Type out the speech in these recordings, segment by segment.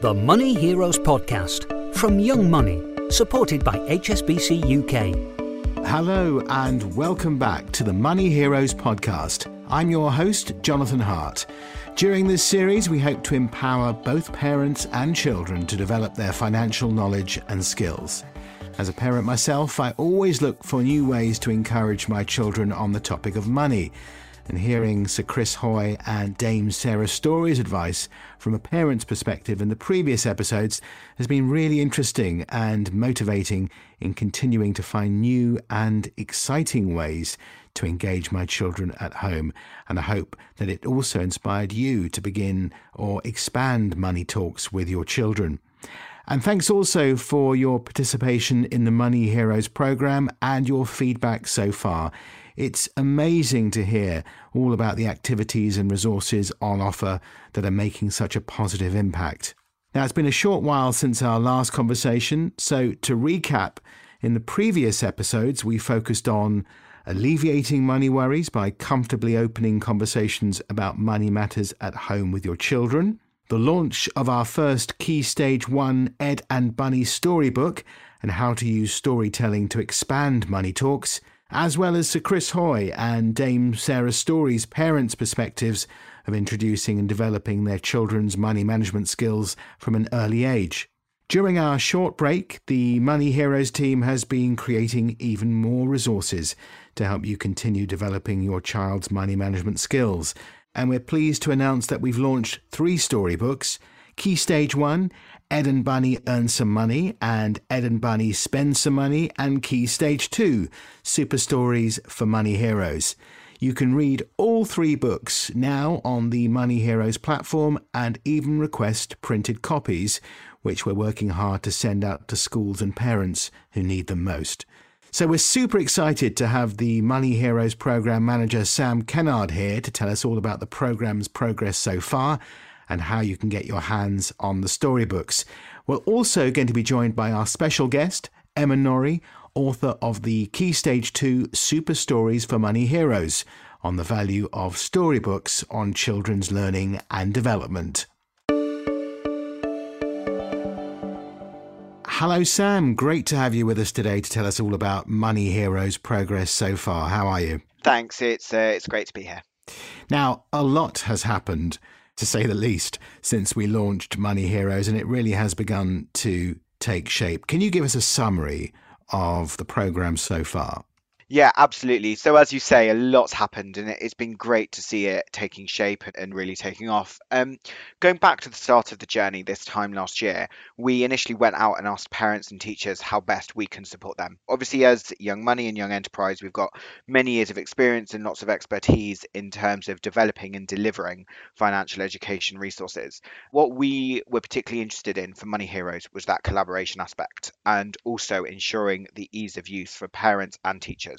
The Money Heroes Podcast from Young Money, supported by HSBC UK. Hello, and welcome back to the Money Heroes Podcast. I'm your host, Jonathan Hart. During this series, we hope to empower both parents and children to develop their financial knowledge and skills. As a parent myself, I always look for new ways to encourage my children on the topic of money and hearing Sir Chris Hoy and Dame Sarah Storey's advice from a parent's perspective in the previous episodes has been really interesting and motivating in continuing to find new and exciting ways to engage my children at home. And I hope that it also inspired you to begin or expand money talks with your children. And thanks also for your participation in the Money Heroes program and your feedback so far. It's amazing to hear all about the activities and resources on offer that are making such a positive impact. Now, it's been a short while since our last conversation, so to recap, in the previous episodes, we focused on alleviating money worries by comfortably opening conversations about money matters at home with your children, the launch of our first Key Stage 1 Ed and Bunny storybook, and how to use storytelling to expand money talks, as well as Sir Chris Hoy and Dame Sarah Storey's parents' perspectives of introducing and developing their children's money management skills from an early age. During our short break, the Money Heroes team has been creating even more resources to help you continue developing your child's money management skills. And we're pleased to announce that we've launched three storybooks Key Stage 1 Ed and Bunny Earn Some Money and Ed and Bunny Spend Some Money and Key Stage 2 Super Stories for Money Heroes. You can read all three books now on the Money Heroes platform and even request printed copies, which we're working hard to send out to schools and parents who need them most. So we're super excited to have the Money Heroes program manager Sam Kennard here to tell us all about the program's progress so far and how you can get your hands on the storybooks. We're also going to be joined by our special guest, Emma Norry, author of the Key Stage 2 Super Stories for Money Heroes on the value of storybooks on children's learning and development. Hello, Sam. Great to have you with us today to tell us all about Money Heroes' progress so far. How are you? Thanks. It's uh, it's great to be here. Now, a lot has happened to say the least, since we launched Money Heroes, and it really has begun to take shape. Can you give us a summary of the program so far? Yeah, absolutely. So, as you say, a lot's happened, and it's been great to see it taking shape and really taking off. Um, going back to the start of the journey this time last year, we initially went out and asked parents and teachers how best we can support them. Obviously, as Young Money and Young Enterprise, we've got many years of experience and lots of expertise in terms of developing and delivering financial education resources. What we were particularly interested in for Money Heroes was that collaboration aspect and also ensuring the ease of use for parents and teachers.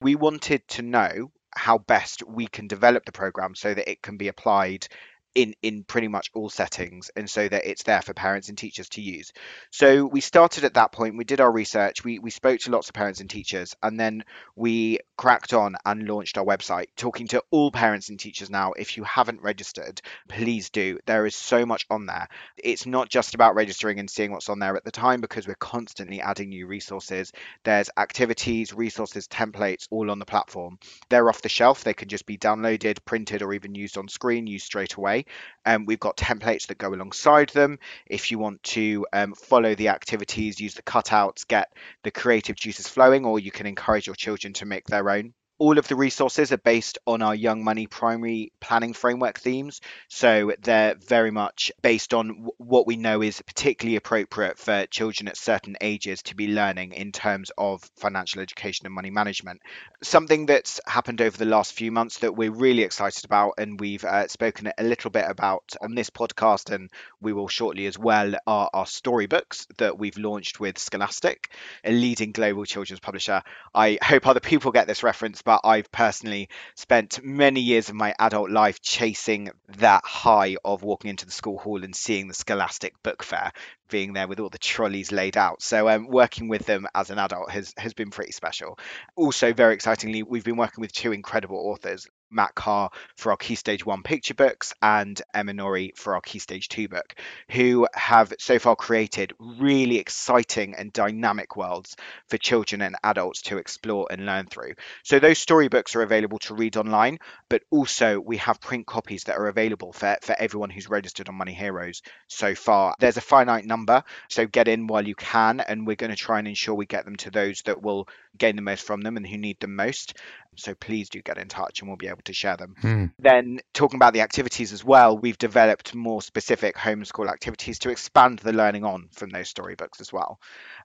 We wanted to know how best we can develop the program so that it can be applied in in pretty much all settings and so that it's there for parents and teachers to use. So we started at that point we did our research we we spoke to lots of parents and teachers and then we cracked on and launched our website. Talking to all parents and teachers now if you haven't registered please do. There is so much on there. It's not just about registering and seeing what's on there at the time because we're constantly adding new resources. There's activities resources templates all on the platform. They're off the shelf they can just be downloaded printed or even used on screen used straight away um, we've got templates that go alongside them. If you want to um, follow the activities, use the cutouts, get the creative juices flowing, or you can encourage your children to make their own all of the resources are based on our Young Money primary planning framework themes. So they're very much based on w- what we know is particularly appropriate for children at certain ages to be learning in terms of financial education and money management. Something that's happened over the last few months that we're really excited about, and we've uh, spoken a little bit about on this podcast, and we will shortly as well, are our storybooks that we've launched with Scholastic, a leading global children's publisher. I hope other people get this reference but I've personally spent many years of my adult life chasing that high of walking into the school hall and seeing the Scholastic Book Fair, being there with all the trolleys laid out. So um, working with them as an adult has has been pretty special. Also, very excitingly, we've been working with two incredible authors, Matt Carr for our Key Stage 1 picture books and Emma Norry for our Key Stage 2 book, who have so far created really exciting and dynamic worlds for children and adults to explore and learn through. So those storybooks are available to read online, but also we have print copies that are available for, for everyone who's registered on Money Heroes so far. There's a finite number, so get in while you can, and we're going to try and ensure we get them to those that will gain the most from them and who need them most. So please do get in touch and we'll be able to share them. Hmm. Then, talking about the activities as well, we've developed more specific homeschool activities to expand the learning on from those storybooks as well.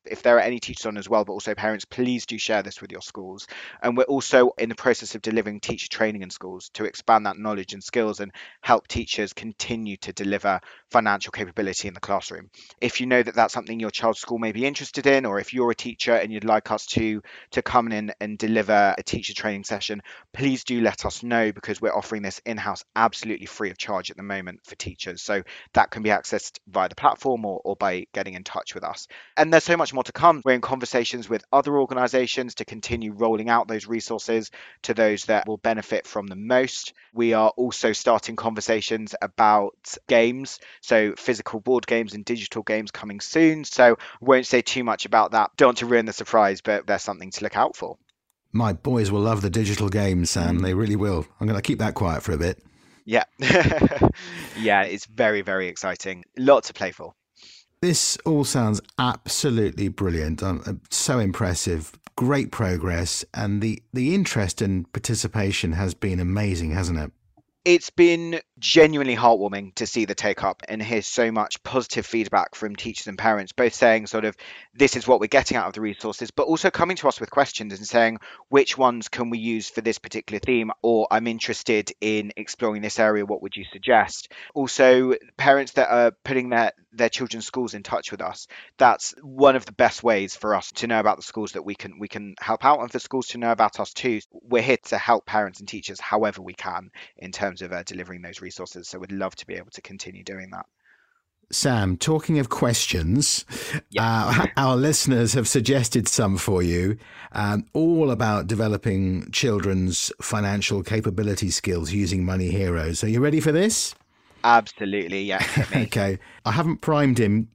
If there are any teachers on as well, but also parents, please do share this with your schools. And we're also in the process of delivering teacher training in schools to expand that knowledge and skills and help teachers continue to deliver financial capability in the classroom. If you know that that's something your child's school may be interested in, or if you're a teacher and you'd like us to to come in and deliver a teacher training session, please do let us know because we're offering this in-house absolutely free of charge at the moment for teachers. So that can be accessed via the platform or, or by getting in touch with us. And there's so much more to come. We're in conversations with other organizations to continue rolling out those resources to those that will benefit from the most. We are also starting conversations about games, so physical board games and digital games coming soon. So won't say too much about that. Don't want to ruin the surprise, but there's something to look out for. My boys will love the digital games, Sam. They really will. I'm going to keep that quiet for a bit. Yeah. yeah, it's very, very exciting. Lot to play for. This all sounds absolutely brilliant. Um, so impressive. Great progress. And the, the interest and participation has been amazing, hasn't it? it's been genuinely heartwarming to see the take up and hear so much positive feedback from teachers and parents, both saying sort of this is what we're getting out of the resources, but also coming to us with questions and saying which ones can we use for this particular theme, or I'm interested in exploring this area, what would you suggest? Also, parents that are putting their their children's schools in touch with us. That's one of the best ways for us to know about the schools that we can we can help out, and for schools to know about us too. We're here to help parents and teachers however we can in terms of uh, delivering those resources. So we'd love to be able to continue doing that. Sam, talking of questions, uh, our listeners have suggested some for you, um, all about developing children's financial capability skills using Money Heroes. Are you ready for this? Absolutely, yeah. okay, I haven't primed him,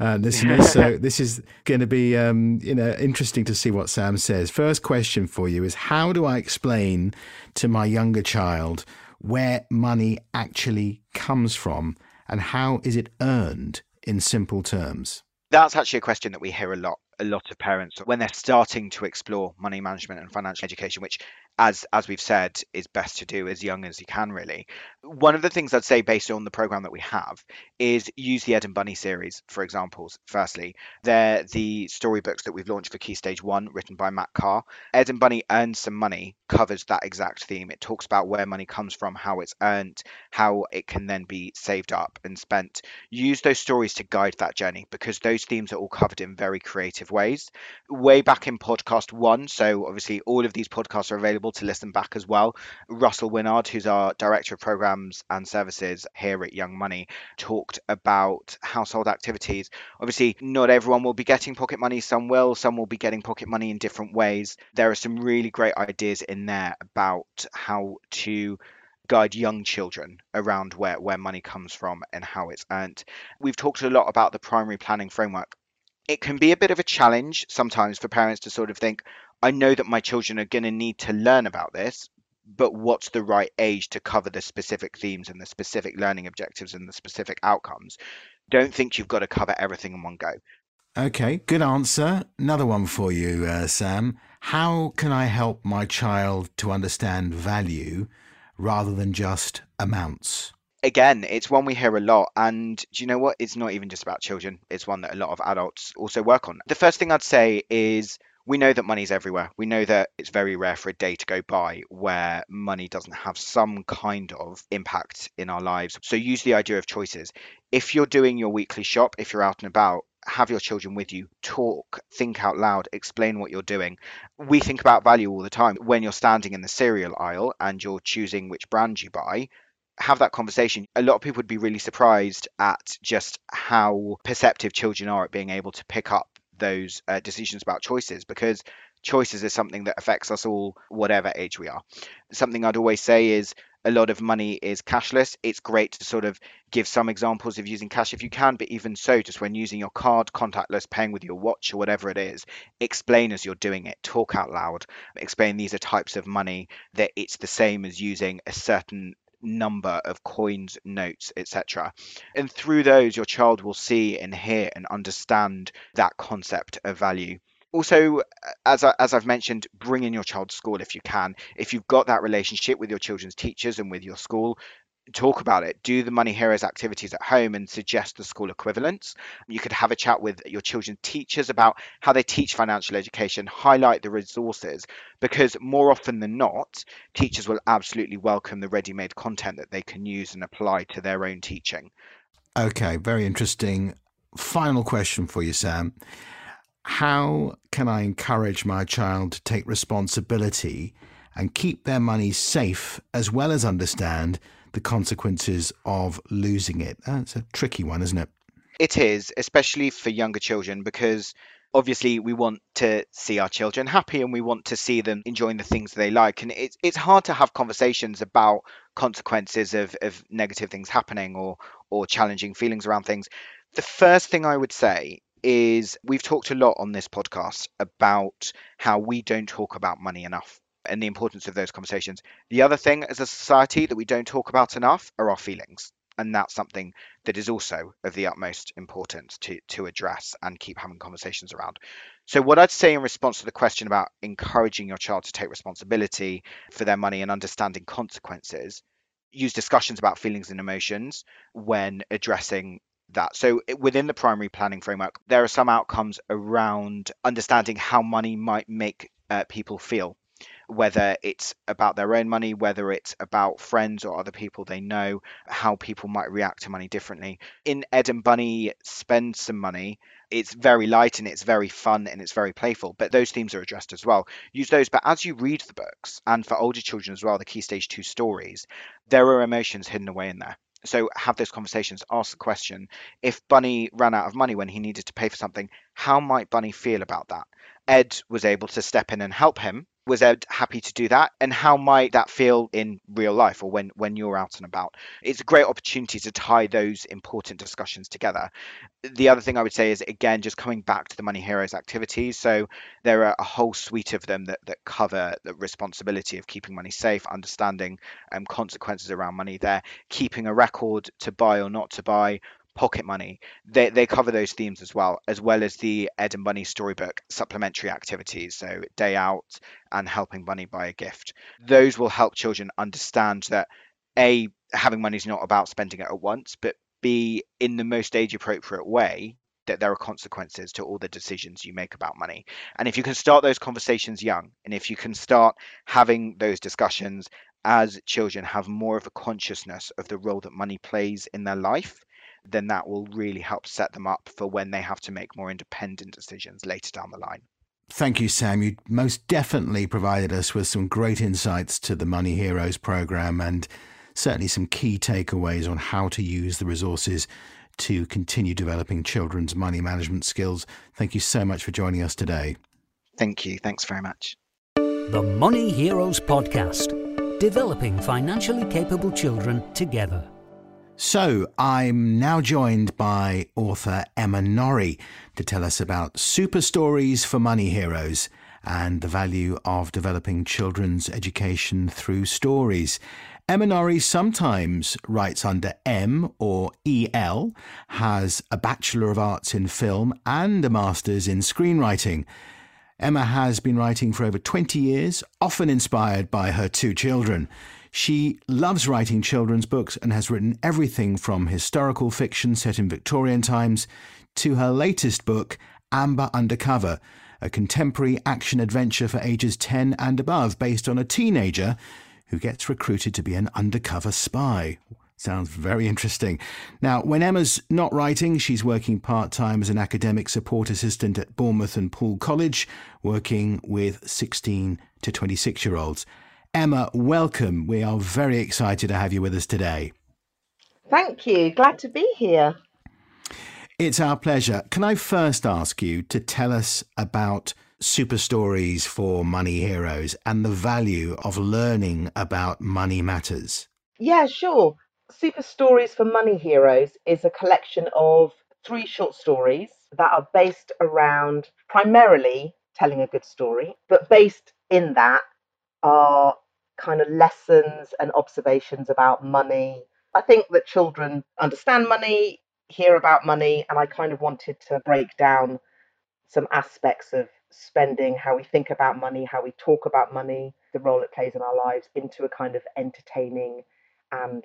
uh, listeners, so this is going to be um, you know interesting to see what Sam says. First question for you is: How do I explain to my younger child where money actually comes from, and how is it earned in simple terms? That's actually a question that we hear a lot a lot of parents when they're starting to explore money management and financial education which as as we've said is best to do as young as you can really. One of the things i'd say based on the program that we have is use the ed and bunny series for examples firstly. They're the storybooks that we've launched for key stage one written by matt carr. Ed and bunny earn some money covers that exact theme. It talks about where money comes from how it's earned how it can then be saved up and spent. Use those stories to guide that journey because those themes are all covered in very creative ways. Way back in podcast one so obviously all of these podcasts are available to listen back as well. Russell Winnard, who's our Director of Programs and Services here at Young Money, talked about household activities. Obviously, not everyone will be getting pocket money, some will, some will be getting pocket money in different ways. There are some really great ideas in there about how to guide young children around where, where money comes from and how it's earned. We've talked a lot about the primary planning framework. It can be a bit of a challenge sometimes for parents to sort of think, I know that my children are going to need to learn about this, but what's the right age to cover the specific themes and the specific learning objectives and the specific outcomes? Don't think you've got to cover everything in one go. Okay, good answer. Another one for you, uh, Sam. How can I help my child to understand value rather than just amounts? Again, it's one we hear a lot. And do you know what? It's not even just about children, it's one that a lot of adults also work on. The first thing I'd say is we know that money's everywhere. We know that it's very rare for a day to go by where money doesn't have some kind of impact in our lives. So use the idea of choices. If you're doing your weekly shop, if you're out and about, have your children with you, talk, think out loud, explain what you're doing. We think about value all the time. When you're standing in the cereal aisle and you're choosing which brand you buy, have that conversation. A lot of people would be really surprised at just how perceptive children are at being able to pick up those uh, decisions about choices because choices is something that affects us all, whatever age we are. Something I'd always say is a lot of money is cashless. It's great to sort of give some examples of using cash if you can, but even so, just when using your card, contactless, paying with your watch or whatever it is, explain as you're doing it, talk out loud, explain these are types of money, that it's the same as using a certain number of coins, notes, etc. And through those, your child will see and hear and understand that concept of value also uh, as, I, as i've mentioned bring in your child to school if you can if you've got that relationship with your children's teachers and with your school talk about it. Do the money heroes activities at home and suggest the school equivalents. You could have a chat with your children's teachers about how they teach financial education highlight the resources because more often than not teachers will absolutely welcome the ready-made content that they can use and apply to their own teaching. Okay very interesting. Final question for you sam. How can I encourage my child to take responsibility and keep their money safe as well as understand the consequences of losing it? That's a tricky one, isn't it? It is, especially for younger children, because obviously we want to see our children happy and we want to see them enjoying the things they like. And it's it's hard to have conversations about consequences of, of negative things happening or or challenging feelings around things. The first thing I would say is we've talked a lot on this podcast about how we don't talk about money enough and the importance of those conversations. The other thing as a society that we don't talk about enough are our feelings. And that's something that is also of the utmost importance to, to address and keep having conversations around. So, what I'd say in response to the question about encouraging your child to take responsibility for their money and understanding consequences, use discussions about feelings and emotions when addressing that. So within the primary planning framework, there are some outcomes around understanding how money might make uh, people feel whether it's about their own money, whether it's about friends or other people they know, how people might react to money differently. In Ed and Bunny Spend Some Money, it's very light and it's very fun and it's very playful, but those themes are addressed as well. Use those, but as you read the books, and for older children as well, the Key Stage 2 stories, there are emotions hidden away in there so have those conversations ask the question if bunny ran out of money when he needed to pay for something how might bunny feel about that ed was able to step in and help him was Ed happy to do that? And how might that feel in real life or when, when you're out and about? It's a great opportunity to tie those important discussions together. The other thing I would say is, again, just coming back to the Money Heroes activities. So there are a whole suite of them that, that cover the responsibility of keeping money safe, understanding um, consequences around money there, keeping a record to buy or not to buy, pocket money. They, they cover those themes as well, as well as the Ed and Bunny storybook supplementary activities. So, day out and helping Bunny buy a gift. Those will help children understand that A, having money is not about spending it at once, but B, in the most age appropriate way, that there are consequences to all the decisions you make about money. And if you can start those conversations young, and if you can start having those discussions as children have more of a consciousness of the role that money plays in their life, then that will really help set them up for when they have to make more independent decisions later down the line. Thank you, Sam. You most definitely provided us with some great insights to the Money Heroes program and certainly some key takeaways on how to use the resources to continue developing children's money management skills. Thank you so much for joining us today. Thank you. Thanks very much. The Money Heroes Podcast Developing Financially Capable Children Together. So, I'm now joined by author Emma Norry to tell us about super stories for money heroes and the value of developing children's education through stories. Emma Norry sometimes writes under M or EL, has a Bachelor of Arts in Film and a Master's in Screenwriting. Emma has been writing for over 20 years, often inspired by her two children. She loves writing children's books and has written everything from historical fiction set in Victorian times to her latest book, Amber Undercover, a contemporary action adventure for ages 10 and above based on a teenager who gets recruited to be an undercover spy. Sounds very interesting. Now, when Emma's not writing, she's working part time as an academic support assistant at Bournemouth and Poole College, working with 16 to 26 year olds. Emma, welcome. We are very excited to have you with us today. Thank you. Glad to be here. It's our pleasure. Can I first ask you to tell us about super stories for money heroes and the value of learning about money matters? Yeah, sure. Super Stories for Money Heroes is a collection of three short stories that are based around primarily telling a good story, but based in that are kind of lessons and observations about money. I think that children understand money, hear about money, and I kind of wanted to break down some aspects of spending, how we think about money, how we talk about money, the role it plays in our lives, into a kind of entertaining and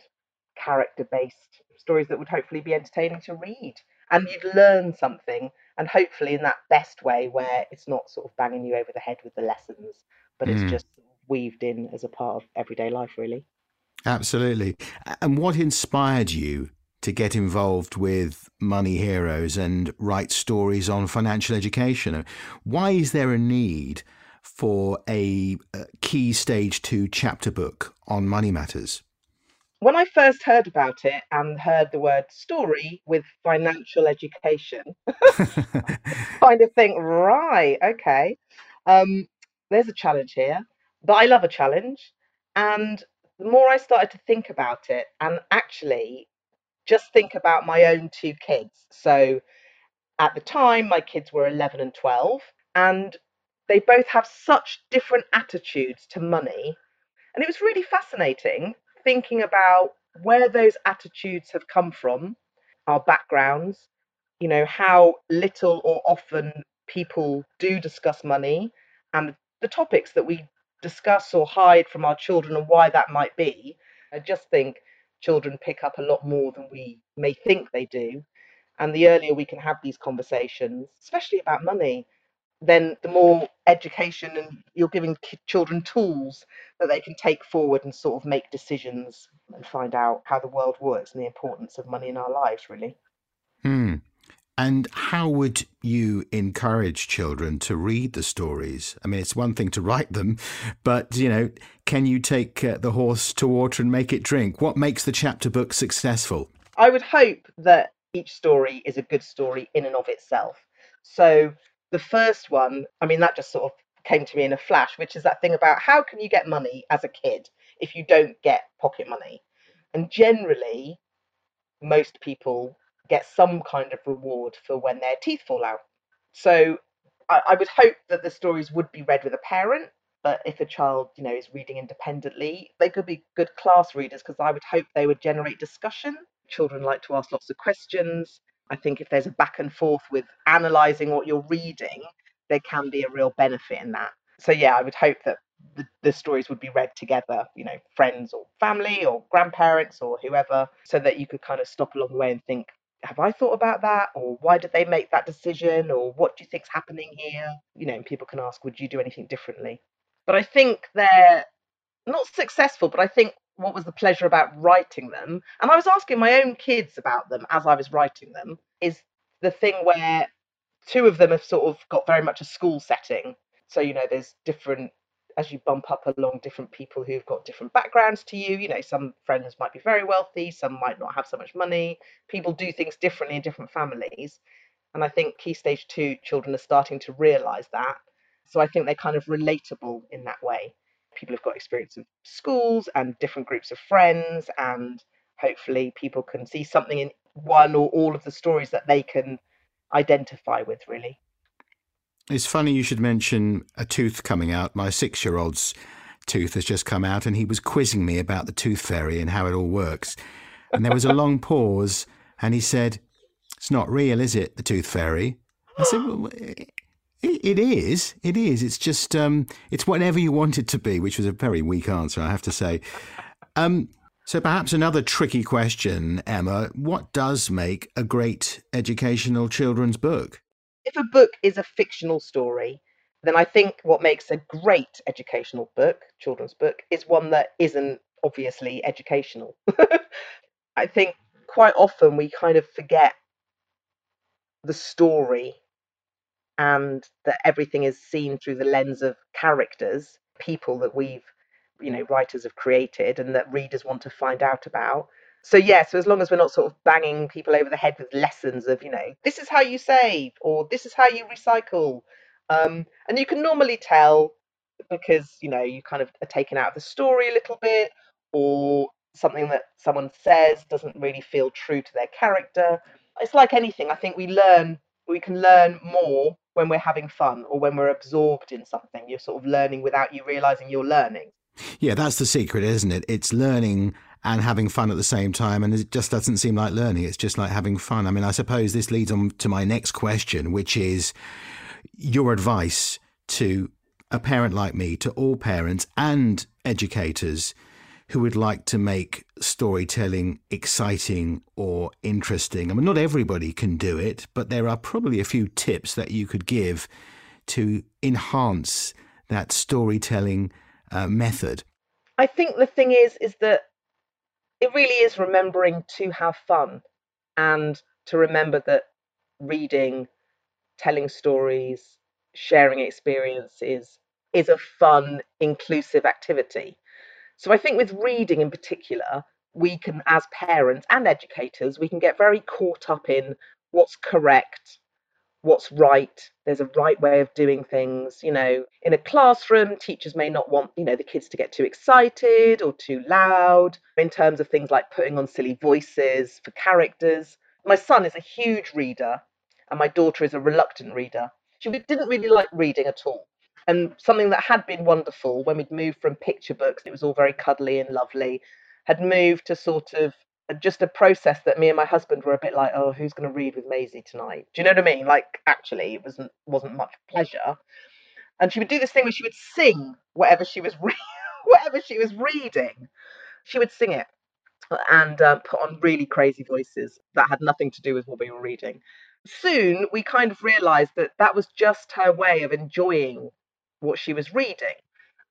character based stories that would hopefully be entertaining to read. And you'd learn something, and hopefully in that best way where it's not sort of banging you over the head with the lessons, but it's Mm. just weaved in as a part of everyday life, really. Absolutely. And what inspired you to get involved with Money Heroes and write stories on financial education? Why is there a need for a, key stage two chapter book on money matters? When I first heard about it and heard the word story with financial education, kind of think, right, okay, um, there's a challenge here. But I love a challenge. And the more I started to think about it, and actually just think about my own two kids. So at the time, my kids were 11 and 12, and they both have such different attitudes to money. And it was really fascinating thinking about where those attitudes have come from, our backgrounds, you know, how little or often people do discuss money, and the topics that we discuss or hide from our children and why that might be. I just think children pick up a lot more than we may think they do. And the earlier we can have these conversations, especially about money, then the more education and you're giving children tools that they can take forward and sort of make decisions and find out how the world works and the importance of money in our lives, really. Hmm. And how would you encourage children to read the stories? I mean, it's one thing to write them, but you know, can you take uh, the horse to water and make it drink? What makes the chapter book successful? I would hope that each story is a good story in and of itself. So the first one, I mean, that just sort of came to me in a flash, which is that thing about how can you get money as a kid if you don't get pocket money? And generally, most people get some kind of reward for when their teeth fall out. So I, I would hope that the stories would be read with a parent. But if a child, you know, is reading independently, they could be good class readers because I would hope they would generate discussion. Children like to ask lots of questions. I think if there's a back and forth with analysing what you're reading, there can be a real benefit in that. So yeah, I would hope that the, the stories would be read together, you know, friends or family or grandparents or whoever, so that you could kind of stop along the way and think, have I thought about that? Or why did they make that decision? Or what do you think's happening here? You know, and people can ask, would you do anything differently? But I think they're not successful, but I think what was the pleasure about writing them, and I was asking my own kids about them as I was writing them, is the thing where two of them have sort of got very much a school setting. So, you know, there's different, as you bump up along, different people who've got different backgrounds to you. You know, some friends might be very wealthy, some might not have so much money. People do things differently in different families. And I think Key Stage 2 children are starting to realize that. So I think they're kind of relatable in that way. People have got experience of schools and different groups of friends, and hopefully people can see something in one or all of the stories that they can identify with, really. It's funny you should mention a tooth coming out. My six year old's tooth has just come out, and he was quizzing me about the tooth fairy and how it all works. And there was a long pause, and he said, It's not real, is it, the tooth fairy? I said, well, it, it is. It is. It's just, um, it's whatever you want it to be, which was a very weak answer, I have to say. Um, so perhaps another tricky question, Emma. What does make a great educational children's book? If a book is a fictional story, then I think what makes a great educational book, children's book, is one that isn't obviously educational. I think quite often we kind of forget the story and that everything is seen through the lens of characters, people that we've, you know, writers have created and that readers want to find out about. So, yeah, so as long as we're not sort of banging people over the head with lessons of, you know, this is how you save or this is how you recycle, Um, and you can normally tell because you know you kind of are taken out of the story a little bit, or something that someone says doesn't really feel true to their character. It's like anything. I think we learn we can learn more when we're having fun or when we're absorbed in something. You're sort of learning without you realizing you're learning. Yeah, that's the secret, isn't it? It's learning and having fun at the same time. And it just doesn't seem like learning. It's just like having fun. I mean, I suppose this leads on to my next question, which is your advice to a parent like me, to all parents and educators who would like to make storytelling exciting or interesting. I mean, not everybody can do it, but there are probably a few tips that you could give to enhance that storytelling uh, method. I think the thing is, is that it really is remembering to have fun and to remember that reading, telling stories, sharing experiences is a fun, inclusive activity. So I think with reading in particular, we can, as parents and educators, we can get very caught up in what's correct, what's right. There's a right way of doing things. You know, in a classroom, teachers may not want, you know, the kids to get too excited or too loud in terms of things like putting on silly voices for characters. My son is a huge reader and my daughter is a reluctant reader. She didn't really like reading at all. And something that had been wonderful when we'd moved from picture books, it was all very cuddly and lovely, had moved to sort of just a process that me and my husband were a bit like, oh, who's going to read with Maisie tonight? Do you know what I mean? Like, actually, it wasn't wasn't much pleasure. And she would do this thing where she would sing whatever she was re- whatever she was reading. She would sing it and uh, put on really crazy voices that had nothing to do with what we were reading soon we kind of realized that that was just her way of enjoying what she was reading.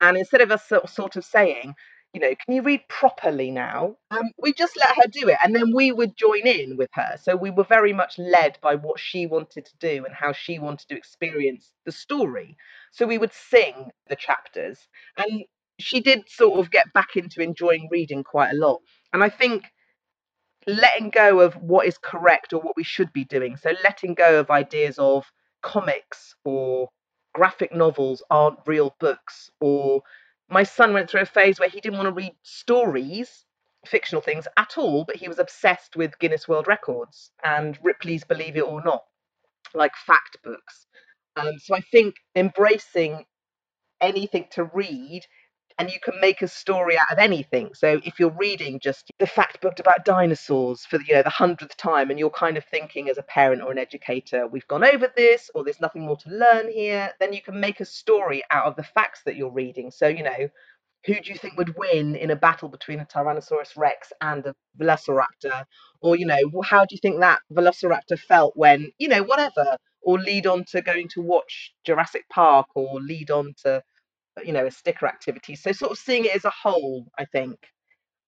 And instead of us sort of saying, you know, can you read properly now? Um, we just let her do it. And then we would join in with her. So we were very much led by what she wanted to do and how she wanted to experience the story. So we would sing the chapters. And she did sort of get back into enjoying reading quite a lot. And I think letting go of what is correct or what we should be doing. So letting go of ideas of comics or graphic novels aren't real books or my son went through a phase where he didn't want to read stories fictional things at all but he was obsessed with guinness world records and ripley's believe it or not like fact books. Um, so i think embracing anything to read and you can make a story out of anything. So if you're reading just the fact book about dinosaurs for the, you know the hundredth time, and you're kind of thinking as a parent or an educator, we've gone over this, or there's nothing more to learn here, then you can make a story out of the facts that you're reading. So you know. Who do you think would win in a battle between a Tyrannosaurus Rex and a Velociraptor? Or, you know, how do you think that Velociraptor felt when, you know, whatever? Or lead on to going to watch Jurassic Park or lead on to you know a sticker activity. So sort of seeing it as a whole i think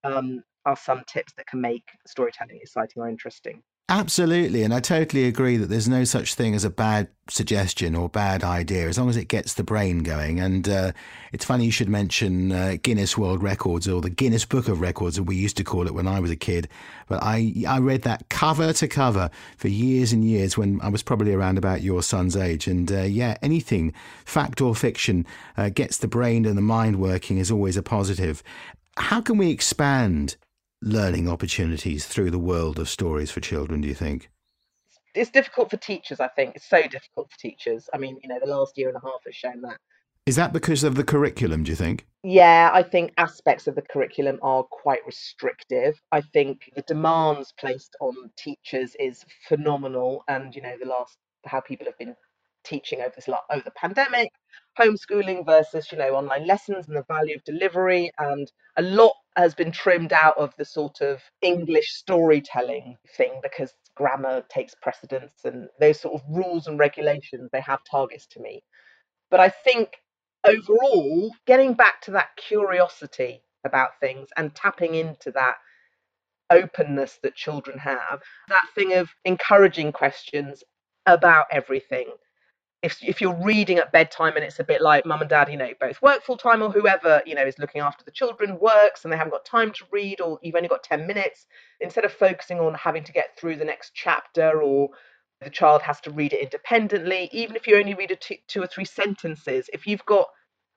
um, are some tips that can make storytelling exciting or interesting Absolutely. And I totally agree that there's no such thing as a bad suggestion or bad idea as long as it gets the brain going. And uh, it's funny you should mention uh, Guinness World Records or the Guinness Book of Records, as we used to call it when I was a kid. But I, I read that cover to cover for years and years when I was probably around about your son's age. And uh, yeah, anything, fact or fiction, uh, gets the brain and the mind working is always a positive. How can we expand learning opportunities through the world of stories for children, do you think? It's difficult for teachers, I think. It's so difficult for teachers. I mean, you know, the last year and a half has shown that. Is that because of the curriculum, do you think? Yeah, I think aspects of the curriculum are quite restrictive. I think the demands placed on teachers is phenomenal. And, you know, the last, how people have been teaching over this lot, over the pandemic, homeschooling versus you know online lessons and the value of delivery, and a lot has been trimmed out of the sort of English storytelling thing because grammar takes precedence and those sort of rules and regulations they have targets to me. But I think overall, getting back to that curiosity about things and tapping into that openness that children have, that thing of encouraging questions about everything, if if you're reading at bedtime and it's a bit like mum and dad, you know, both work full time or whoever, you know, is looking after the children works and they haven't got time to read or you've only got 10 minutes, instead of focusing on having to get through the next chapter or The child has to read it independently, even if you only read two, two or three sentences. If you've got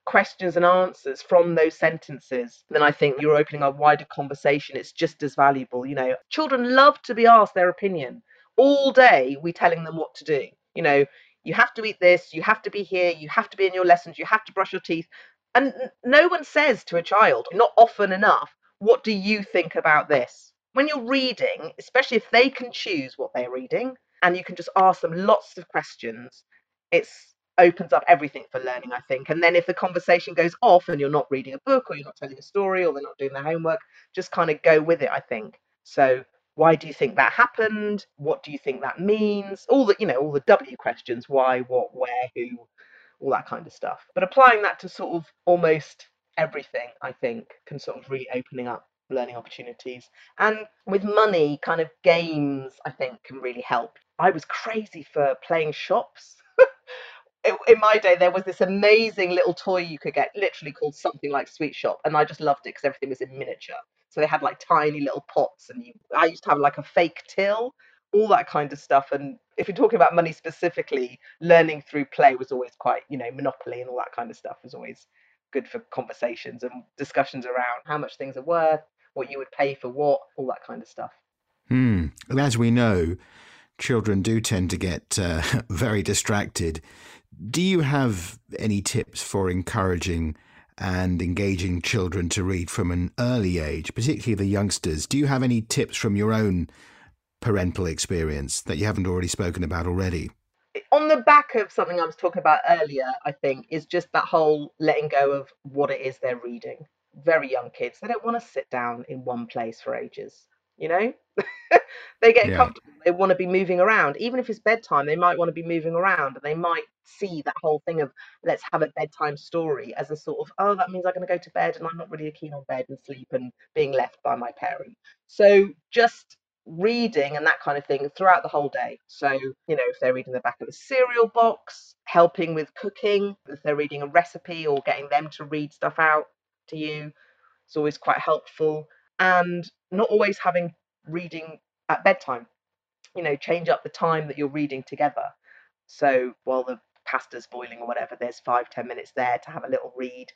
questions and answers from those sentences, then I think you're opening a wider conversation. It's just as valuable. You know, children love to be asked their opinion. All day, we're telling them what to do. You know, you have to eat this, you have to be here, you have to be in your lessons, you have to brush your teeth. And no one says to a child, not often enough, what do you think about this? When you're reading, especially if they can choose what they're reading, and you can just ask them lots of questions, it's opens up everything for learning, I think. And then if the conversation goes off and you're not reading a book or you're not telling a story or they're not doing their homework, just kind of go with it, I think. So why do you think that happened? What do you think that means? All the, you know, all the W questions, why, what, where, who, all that kind of stuff. But applying that to sort of almost everything, I think, can sort of really opening up learning opportunities. And with money, kind of games, I think, can really help. I was crazy for playing shops in my day there was this amazing little toy you could get literally called something like sweet shop and i just loved it because everything was in miniature so they had like tiny little pots and you, i used to have like a fake till all that kind of stuff. And if you're talking about money specifically learning through play was always quite you know monopoly and all that kind of stuff was always good for conversations and discussions around how much things are worth what you would pay for what all that kind of stuff. Hmm. As we know children do tend to get uh, very distracted. Do you have any tips for encouraging and engaging children to read from an early age, particularly the youngsters? Do you have any tips from your own parental experience that you haven't already spoken about already? On the back of something I was talking about earlier, I think, is just that whole letting go of what it is they're reading. Very young kids, they don't want to sit down in one place for ages you know? They get yeah. comfortable they want to be moving around. Even if it's bedtime they might want to be moving around and they might see that whole thing of let's have a bedtime story as a sort of oh that means i'm going to go to bed and i'm not really keen on bed and sleep and being left by my parent. So just reading and that kind of thing throughout the whole day. So you know if they're reading the back of the cereal box helping with cooking if they're reading a recipe or getting them to read stuff out to you it's always quite helpful and not always having reading at bedtime. You know, change up the time that you're reading together. So while the pasta's boiling or whatever, there's five, ten minutes there to have a little read.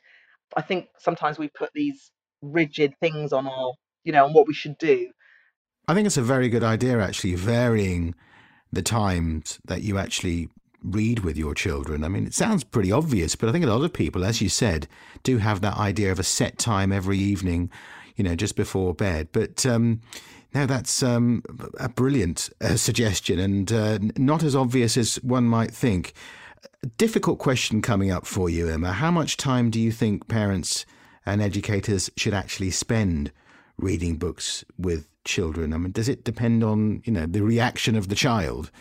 I think sometimes we put these rigid things on our, you know, on what we should do. I think it's a very good idea, actually, varying the times that you actually read with your children. I mean, it sounds pretty obvious, but I think a lot of people, as you said, do have that idea of a set time every evening you know, just before bed. But um, now that's um, a brilliant uh, suggestion and uh, not as obvious as one might think. Difficult question coming up for you, Emma. How much time do you think parents and educators should actually spend reading books with children? I mean, does it depend on you know the reaction of the child?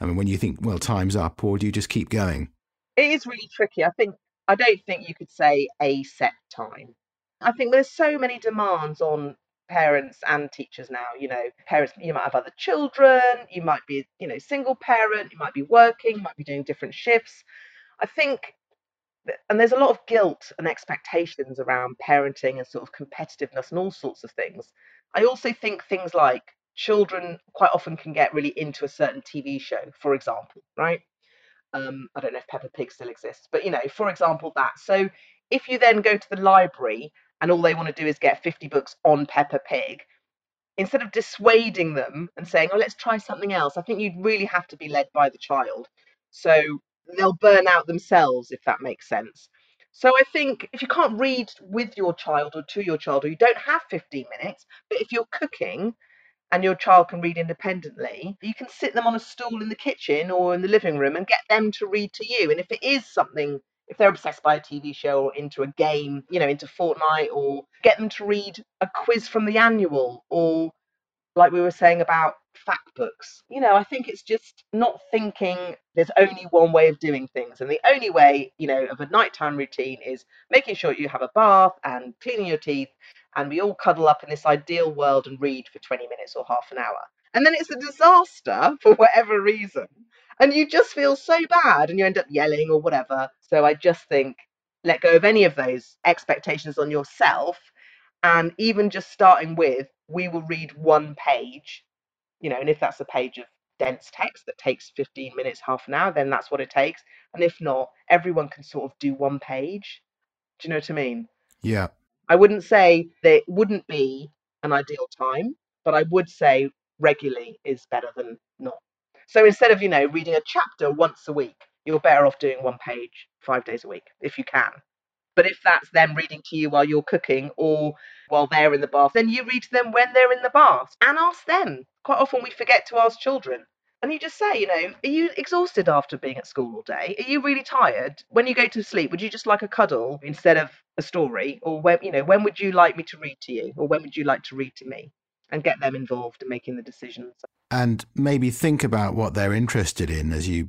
I mean, when you think, well, time's up, or do you just keep going? It is really tricky. I think I don't think you could say a set time. I think there's so many demands on parents and teachers now you know. Parents you might have other children you might be you know single parent you might be working you might be doing different shifts. I think and there's a lot of guilt and expectations around parenting and sort of competitiveness and all sorts of things. I also think things like children quite often can get really into a certain tv show for example right? Um, I don't know if Peppa Pig still exists, but you know, for example, that. So if you then go to the library and all they want to do is get 50 books on Peppa Pig, instead of dissuading them and saying, oh, let's try something else, I think you'd really have to be led by the child. So they'll burn out themselves, if that makes sense. So I think if you can't read with your child or to your child, or you don't have 15 minutes, but if you're cooking and your child can read independently, you can sit them on a stool in the kitchen or in the living room and get them to read to you. And if it is something if they're obsessed by a TV show or into a game, you know, into Fortnite, or get them to read a quiz from the annual, or like we were saying about fact books. You know, I think it's just not thinking there's only one way of doing things. And the only way, you know, of a nighttime routine is making sure you have a bath and cleaning your teeth. And we all cuddle up in this ideal world and read for 20 minutes or half an hour. And then it's a disaster for whatever reason and you just feel so bad and you end up yelling or whatever. So I just think let go of any of those expectations on yourself. And even just starting with, we will read one page, you know, and if that's a page of dense text that takes 15 minutes, half an hour, then that's what it takes. And if not, everyone can sort of do one page. Do you know what I mean? Yeah. I wouldn't say that it wouldn't be an ideal time, but I would say regularly is better than not. So instead of, you know, reading a chapter once a week, you're better off doing one page five days a week if you can. But if that's them reading to you while you're cooking or while they're in the bath, then you read to them when they're in the bath and ask them. Quite often we forget to ask children. And you just say, you know, are you exhausted after being at school all day? Are you really tired? When you go to sleep, would you just like a cuddle instead of a story? Or when, you know, when would you like me to read to you? Or when would you like to read to me? And get them involved in making the decisions. And maybe think about what they're interested in, as you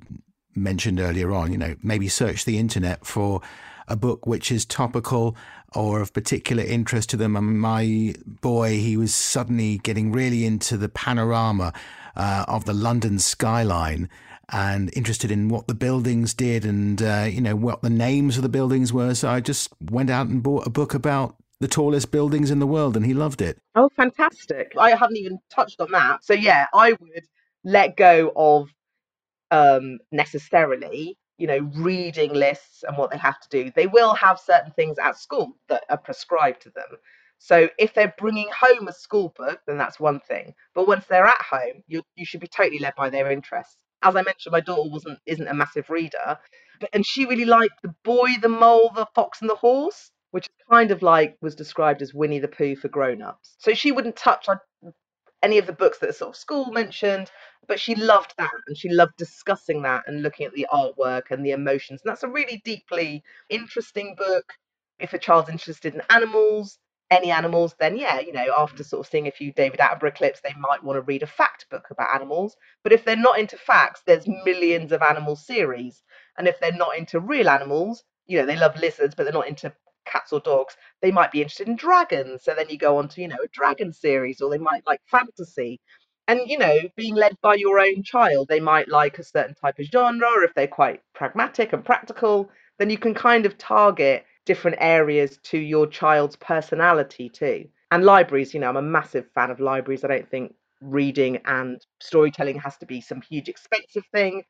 mentioned earlier on. You know, maybe search the internet for a book which is topical or of particular interest to them. And my boy, he was suddenly getting really into the panorama uh, of the London skyline and interested in what the buildings did and uh, you know what the names of the buildings were. So I just went out and bought a book about the tallest buildings in the world, and he loved it. Oh, fantastic! I haven't even touched on that. So yeah, I would let go of um, necessarily you know, reading lists and what they have to do. They will have certain things at school that are prescribed to them. So if they're bringing home a school book, then that's one thing. But once they're at home, you you should be totally led by their interests. As I mentioned, my daughter wasn't isn't a massive reader, but and she really liked the boy, the mole, the fox, and the horse, which is kind of like was described as Winnie the Pooh for grown-ups. So she wouldn't touch any of the books that sort of school mentioned, but she loved that and she loved discussing that and looking at the artwork and the emotions. And that's a really deeply interesting book. If a child's interested in animals, any animals, then yeah, you know, after sort of seeing a few David Attenborough clips, they might want to read a fact book about animals. But if they're not into facts, there's millions of animal series. And if they're not into real animals, you know, they love lizards, but they're not into cats or dogs, they might be interested in dragons. So then you go on to, you know, a dragon series, or they might like fantasy. And you know being led by your own child they might like a certain type of genre or if they're quite pragmatic and practical then you can kind of target different areas to your child's personality too. And libraries you know i'm a massive fan of libraries. I don't think reading and storytelling has to be some huge expensive thing.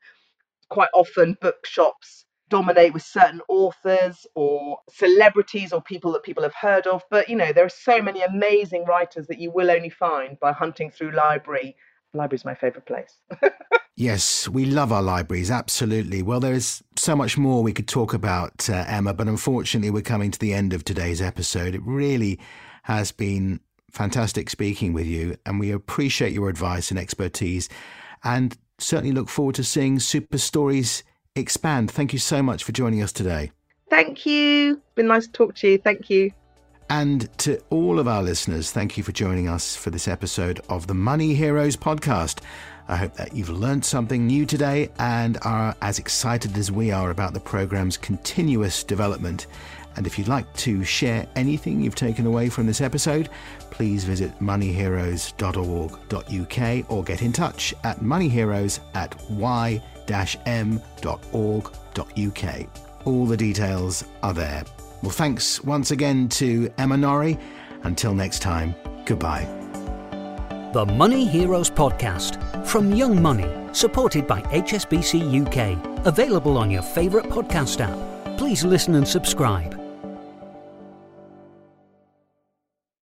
Quite often bookshops dominate with certain authors or celebrities or people that people have heard of. But you know, there are so many amazing writers that you will only find by hunting through library. Library is my favourite place. yes, we love our libraries, absolutely. Well, there is so much more we could talk about, uh, Emma, but unfortunately, we're coming to the end of today's episode. It really has been fantastic speaking with you, and we appreciate your advice and expertise, and certainly look forward to seeing Super Stories expand. Thank you so much for joining us today. Thank you. Been nice to talk to you. Thank you. And to all of our listeners, thank you for joining us for this episode of the Money Heroes podcast. I hope that you've learned something new today and are as excited as we are about the program's continuous development. And if you'd like to share anything you've taken away from this episode, please visit moneyheroes.org.uk or get in touch at moneyheroes at y m.org.uk. All the details are there. Well, thanks once again to Emma Norry. Until next time, goodbye. The Money Heroes Podcast from Young Money, supported by HSBC UK. Available on your favourite podcast app. Please listen and subscribe.